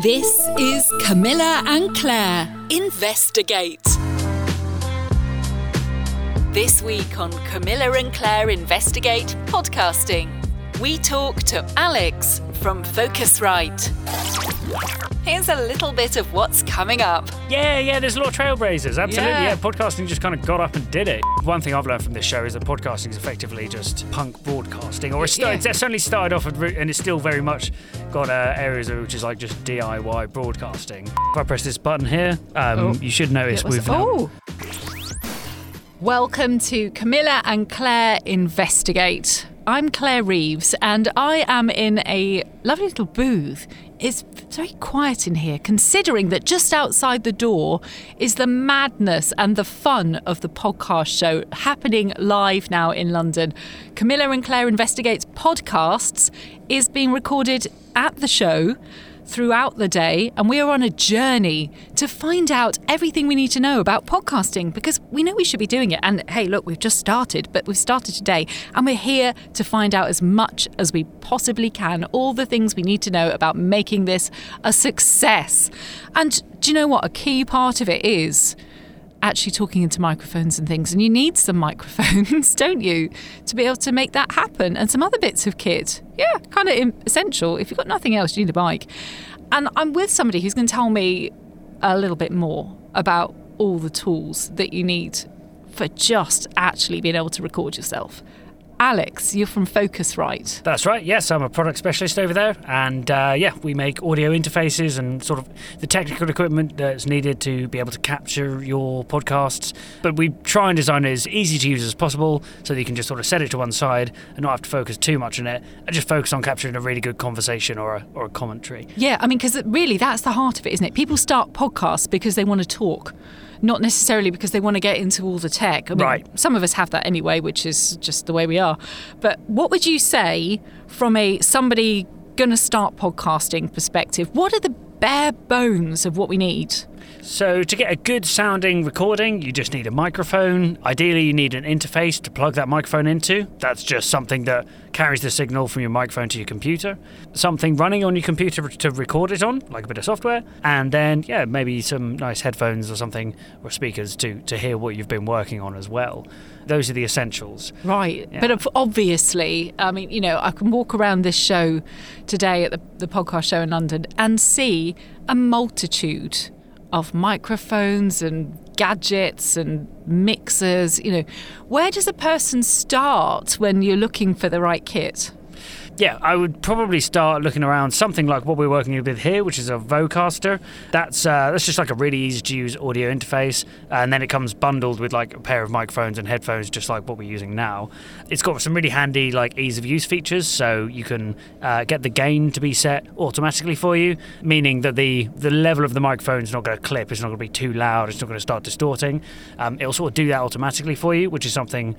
This is Camilla and Clare Investigate. This week on Camilla and Clare Investigate podcasting, we talk to Alex from Focusrite. Here's a little bit of what's coming up. Yeah, yeah, there's a lot of trailblazers. Absolutely. Yeah. Yeah. podcasting just kind of got up and did it. One thing I've learned from this show is that podcasting is effectively just punk broadcasting, or it's, Yeah. it's certainly started off, and it's still very much got uh, areas of which is like just DIY broadcasting. If I press this button here, um, Oh. you should notice we've oh. Welcome to Camilla and Clare Investigate. I'm Clare Reeves and I am in a lovely little booth. It's very quiet in here, considering that just outside the door is the madness and the fun of the podcast show happening live now in London. Camilla and Clare Investigates podcasts is being recorded at the show throughout the day, and we are on a journey to find out everything we need to know about podcasting because we know we should be doing it. And hey, look, we've just started, but we've started today, and we're here to find out as much as we possibly can, all the things we need to know about making this a success. And do you know what? A key part of it is actually talking into microphones and things. And you need some microphones, don't you, to be able to make that happen and some other bits of kit. Yeah, kind of essential. If you've got nothing else, you need a bike. And I'm with somebody who's going to tell me a little bit more about all the tools that you need for just actually being able to record yourself. Alex, you're from Focusrite. That's right. Yes, I'm a product specialist over there, and uh, yeah, we make audio interfaces and sort of the technical equipment that's needed to be able to capture your podcasts. But we try and design it as easy to use as possible, so that you can just sort of set it to one side and not have to focus too much on it, and just focus on capturing a really good conversation or a, or a commentary. Yeah, I mean, because really that's the heart of it, isn't it? People start podcasts because they want to talk, not necessarily because they want to get into all the tech. I mean, Right. Some of us have that anyway, which is just the way we are. But what would you say from a somebody going to start podcasting perspective? What are the bare bones of what we need? So, to get a good sounding recording, you just need a microphone. Ideally, you need an interface to plug that microphone into. That's just something that carries the signal from your microphone to your computer. Something running on your computer to record it on, like a bit of software. And then, yeah, maybe some nice headphones or something, or speakers to, to hear what you've been working on as well. Those are the essentials. Right. Yeah. But obviously, I mean, you know, I can walk around this show today at the, the podcast show in London and see a multitude of microphones and gadgets and mixers. You know, where does a person start when you're looking for the right kit? Yeah, I would probably start looking around something like what we're working with here, which is a Vocaster. That's uh, that's just like a really easy to use audio interface, and then it comes bundled with like a pair of microphones and headphones, just like what we're using now. It's got some really handy like ease of use features, so you can uh, get the gain to be set automatically for you, meaning that the the level of the microphone is not going to clip, it's not going to be too loud, it's not going to start distorting. Um, it'll sort of do that automatically for you, which is something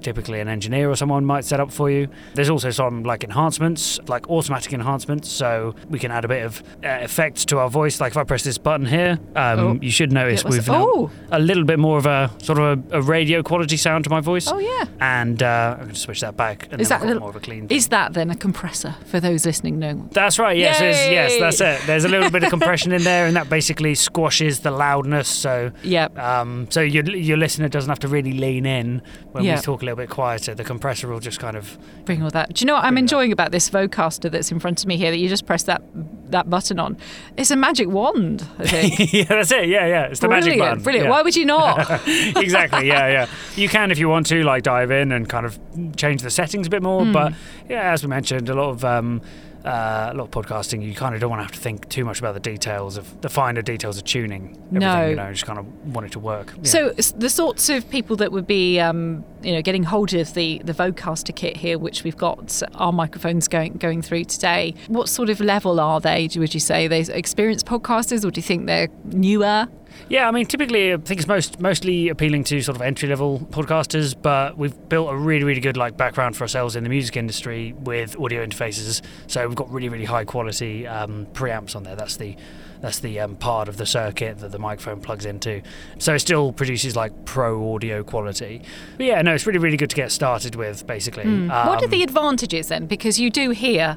typically an engineer or someone might set up for you. There's also some like enhancements, like automatic enhancements, so we can add a bit of uh, effects to our voice. Like if I press this button here, um, Oh. you should notice we've oh. a little bit more of a sort of a, a radio quality sound to my voice. Oh, yeah. And uh, I'm going to switch that back, and Is then that little- more of a clean. Is that then a compressor for those listening? No. That's right. Yes, is, yes, that's it. There's a little bit of compression in there, and that basically squashes the loudness. So, Yep. um, so your your listener doesn't have to really lean in when Yeah. we talk a little bit quieter. The compressor will just kind of bring all that. Do you know what I'm that. Enjoying about this Vocaster that's in front of me here? That you just press that that button on. It's a magic wand. I think. yeah, that's it. Yeah, yeah. It's the brilliant, magic button. brilliant. Yeah. Why would you not? exactly. Yeah, yeah. You can if you want to, like dive in and kind of change the settings a bit more. Hmm. But yeah, as we mentioned, a lot of um, uh, a lot of podcasting, you kind of don't want to have to think too much about the details of the finer details of tuning. Everything, No. you know, just kind of want it to work. Yeah. So the sorts of people that would be, um, you know, getting hold of the the Vocaster kit here, which we've got our microphones going going through today. What sort of level are they? Would you say they experienced podcasters, or do you think they're newer? Yeah, I mean, typically, I think it's most mostly appealing to sort of entry level podcasters, but we've built a really, really good like background for ourselves in the music industry with audio interfaces. So we've got really, really high quality um, preamps on there. That's the that's the um, part of the circuit that the microphone plugs into. So it still produces like pro audio quality. But yeah, no, it's really, really good to get started with, basically. Mm. Um, what are the advantages then? Because you do hear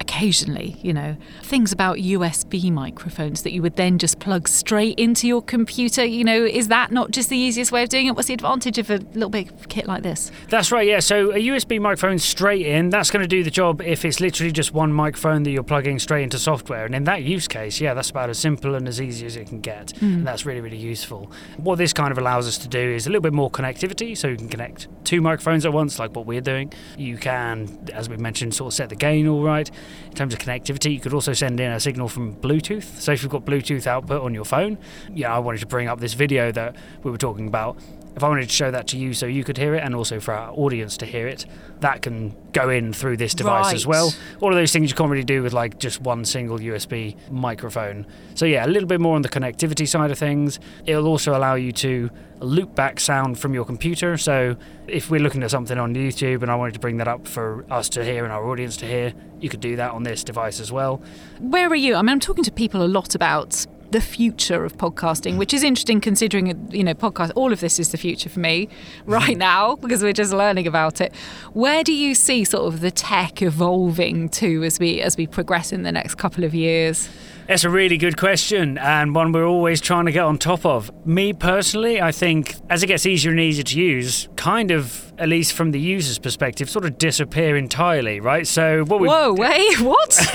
occasionally, you know, things about USB microphones that you would then just plug straight into your computer. You know, is that not just the easiest way of doing it? What's the advantage of a little bit kit like this? That's right, yeah. So a USB microphone straight in, that's going to do the job if it's literally just one microphone that you're plugging straight into software. And in that use case, yeah, that's about as simple and as easy as it can get. Mm. And that's really, really useful. What this kind of allows us to do is a little bit more connectivity. So you can connect two microphones at once, like what we're doing. You can, as we mentioned, sort of set the gain all right. In terms of connectivity, you could also send in a signal from Bluetooth. So if you've got Bluetooth output on your phone, yeah, I wanted to bring up this video that we were talking about if I wanted to show that to you so you could hear it and also for our audience to hear it, that can go in through this device Right. as well. All of those things you can't really do with like just one single USB microphone. So yeah, a little bit more on the connectivity side of things. It'll also allow you to loop back sound from your computer. So if we're looking at something on YouTube and I wanted to bring that up for us to hear and our audience to hear, you could do that on this device as well. Where are you? I mean, I'm talking to people a lot about the future of podcasting, which is interesting considering, you know, podcast, all of this is the future for me right now because we're just learning about it. Where do you see sort of the tech evolving to as we as we progress in the next couple of years? That's a really good question and one we're always trying to get on top of. Me personally, I think as it gets easier and easier to use, kind of, at least from the user's perspective, sort of disappear entirely, right? So what we Whoa, wait, what?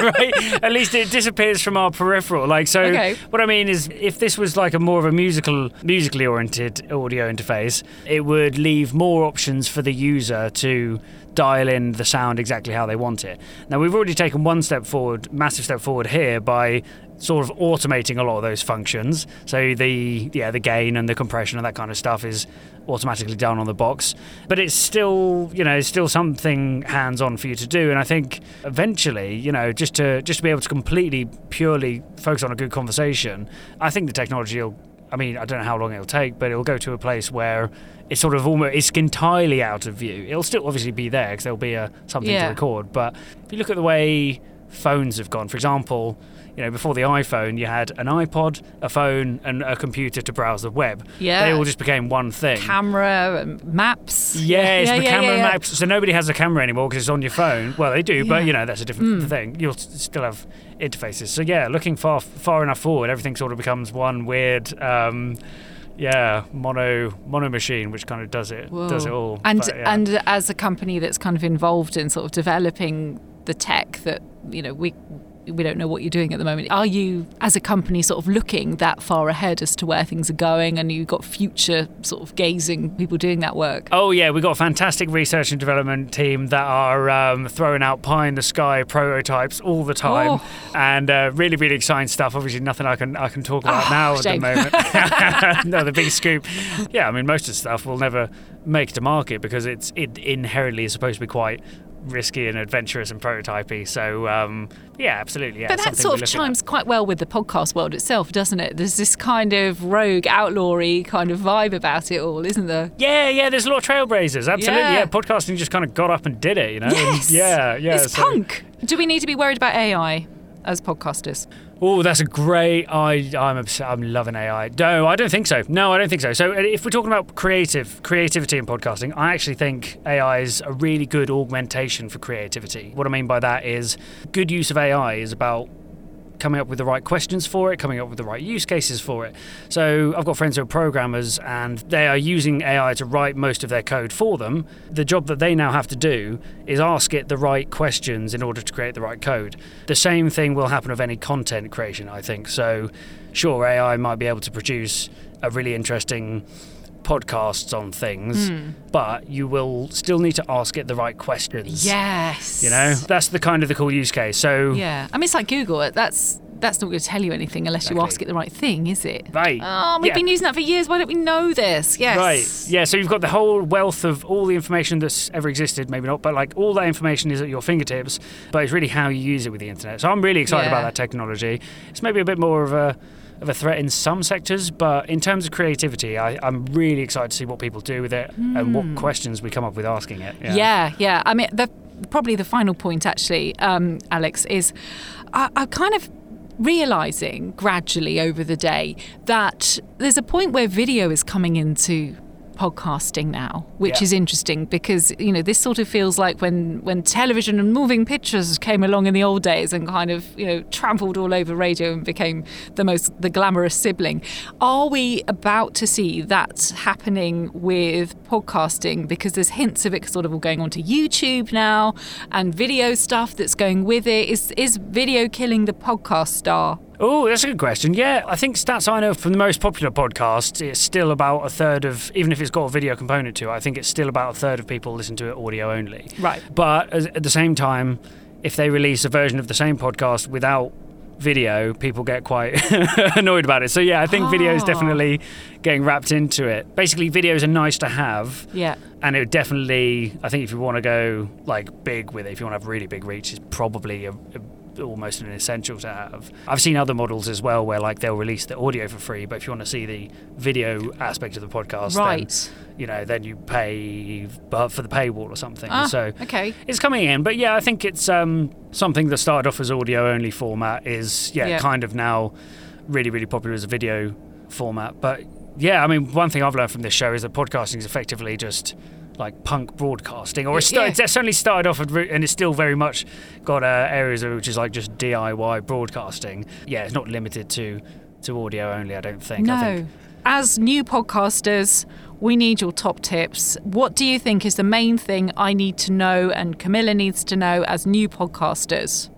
right? At least it disappears from our peripheral. Like so Okay. what I mean is if this was like a more of a musical musically oriented audio interface, it would leave more options for the user to dial in the sound exactly how they want it. Now we've already taken one step forward, massive step forward here by sort of automating a lot of those functions. So the yeah, the gain and the compression and that kind of stuff is automatically done on the box. But it's still, you know, it's still something hands-on for you to do. And I think eventually, you know, just to just to be able to completely purely focus on a good conversation, I think the technology will I mean, I don't know how long it'll take, but it'll go to a place where it's sort of almost it's entirely out of view. It'll still obviously be there because there'll be a something Yeah. to record. But if you look at the way phones have gone, for example, you know, before the iPhone, you had an iPod, a phone, and a computer to browse the web. Yeah. they all just became one thing. Camera, and maps. Yeah, it's yeah, the yeah, camera yeah, maps. So nobody has a camera anymore because it's on your phone. Well, they do, but you know that's a different Mm. thing. You'll still have interfaces. So yeah, looking far far enough forward, everything sort of becomes one weird, um, yeah, mono mono machine, which kind of does it does it all. And But, and as a company that's kind of involved in sort of developing the tech that you know we we don't know what you're doing at the moment. Are you, as a company, sort of looking that far ahead as to where things are going, and you've got future sort of gazing people doing that work? Oh yeah, we've got a fantastic research and development team that are um, throwing out pie in the sky prototypes all the time, Oh. and uh, really, really exciting stuff. Obviously, nothing I can I can talk about Ah, now at the moment. no, the big scoop. Yeah, I mean, most of the stuff will never make it to market because it's it inherently is supposed to be quite risky and adventurous and prototypey. So um, yeah, absolutely. Yeah, But that sort of looking at. chimes quite well with the podcast world itself, doesn't it? There's this kind of rogue, outlawry kind of vibe about it all, isn't there? Yeah, yeah. There's a lot of trailblazers. Absolutely. Yeah. Yeah. podcasting just kind of got up and did it. You know. And Yes. yeah, yeah. It's so- punk. Do we need to be worried about AI as podcasters? Oh, that's a great. I I'm obs- I'm loving AI. No, I don't think so. No, I don't think so. So if we're talking about creative creativity in podcasting, I actually think AI is a really good augmentation for creativity. What I mean by that is good use of AI is about coming up with the right questions for it, coming up with the right use cases for it. So I've got friends who are programmers and they are using AI to write most of their code for them. The job that they now have to do is ask it the right questions in order to create the right code. The same thing will happen with any content creation, I think. So sure, AI might be able to produce a really interesting podcasts on things, hmm. but you will still need to ask it the right questions. Yes. You know, that's the kind of the cool use case. So Yeah. I mean, it's like Google. That's that's not going to tell you anything unless you ask it the right thing, is it? Right. Oh, we've Yeah. been using that for years. Why don't we know this? Yes. Right. Yeah. So you've got the whole wealth of all the information that's ever existed, maybe not, but like all that information is at your fingertips. But it's really how you use it with the internet. So I'm really excited Yeah. about that technology. It's maybe a bit more of a of a threat in some sectors, but in terms of creativity, I, I'm really excited to see what people do with it and what questions we come up with asking it. Yeah, yeah. I mean, the, probably the final point, actually, um, Alex, is I, I kind of realizing gradually over the day that there's a point where video is coming into podcasting now, which Yeah. is interesting because you know this sort of feels like when when television and moving pictures came along in the old days and kind of you know trampled all over radio and became the most the glamorous sibling. Are we about to see that happening with podcasting because there's hints of it sort of all going onto YouTube now and video stuff that's going with it? Is is video killing the podcast star? Oh, that's a good question. Yeah, I think stats I know from the most popular podcasts, it's still about a third of, even if it's got a video component to it, I think it's still about a third of people listen to it audio only. Right. But at the same time, if they release a version of the same podcast without video, people get quite annoyed about it. So yeah, I think video is Ah. definitely getting wrapped into it. Basically, videos are nice to have. Yeah. And it would definitely, I think if you want to go like big with it, if you want to have really big reach, it's probably a, a, almost an essential to have. I've seen other models as well where like they'll release the audio for free, but if you want to see the video aspect of the podcast, Right. then, you know, then you pay for the paywall or something. Ah, so okay. it's coming in, but yeah, I think it's um, something that started off as audio only format is yeah, Yeah. kind of now really really popular as a video format. But yeah, I mean, one thing I've learned from this show is that podcasting is effectively just like punk broadcasting, or it's, Yeah. it's certainly started off and it's still very much got uh, areas of which is like just DIY broadcasting. Yeah, it's not limited to to audio only. I don't think. I No. think As new podcasters, we need your top tips. What do you think is the main thing I need to know and Camilla needs to know as new podcasters?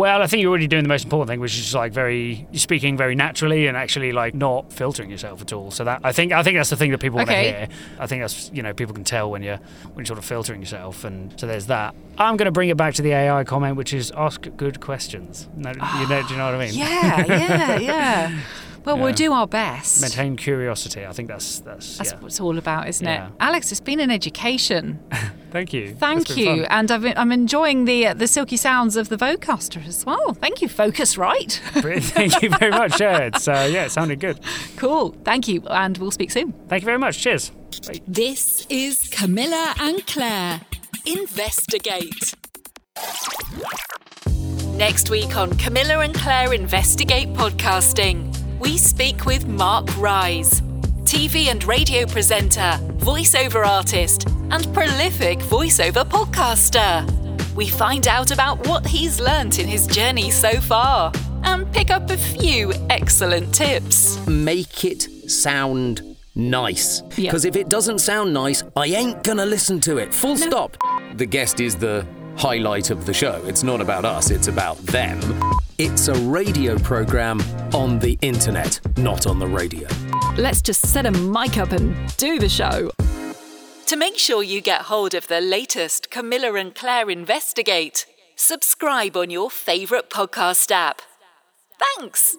Well, I think you're already doing the most important thing, which is like very you're speaking very naturally and actually like not filtering yourself at all. So that I think I think that's the thing that people want to hear. I think that's you know people can tell when you're when you're sort of filtering yourself, and so there's that. I'm going to bring it back to the AI comment, which is ask good questions. No, you know, do you know what I mean? Ah, yeah, yeah, yeah. Well, we'll do our best. Maintain curiosity. I think that's that's, That's yeah. what it's all about, isn't Yeah. it? Alex, it's been an education. Thank you. Thank It's you, fun. and I've, I'm enjoying the uh, the silky sounds of the Vocaster as well. Thank you, Focusrite. Thank you very much. Yeah, it's uh, yeah, it sounded good. cool. Thank you, and we'll speak soon. Thank you very much. Cheers. Bye. This is Camilla and Clare. Investigate. Next week on Camilla and Clare Investigate Podcasting, we speak with Mark Rise, TV and radio presenter, voiceover artist, and prolific voiceover podcaster. We find out about what he's learnt in his journey so far and pick up a few excellent tips. make it sound nice. Yeah. Because if it doesn't sound nice, I ain't gonna listen to it. Full stop. The guest is the highlight of the show. It's not about us, it's about them. It's a radio program on the internet, not on the radio. Let's just set a mic up and do the show. To make sure you get hold of the latest Camilla and Clare Investigate, subscribe on your favourite podcast app. Thanks!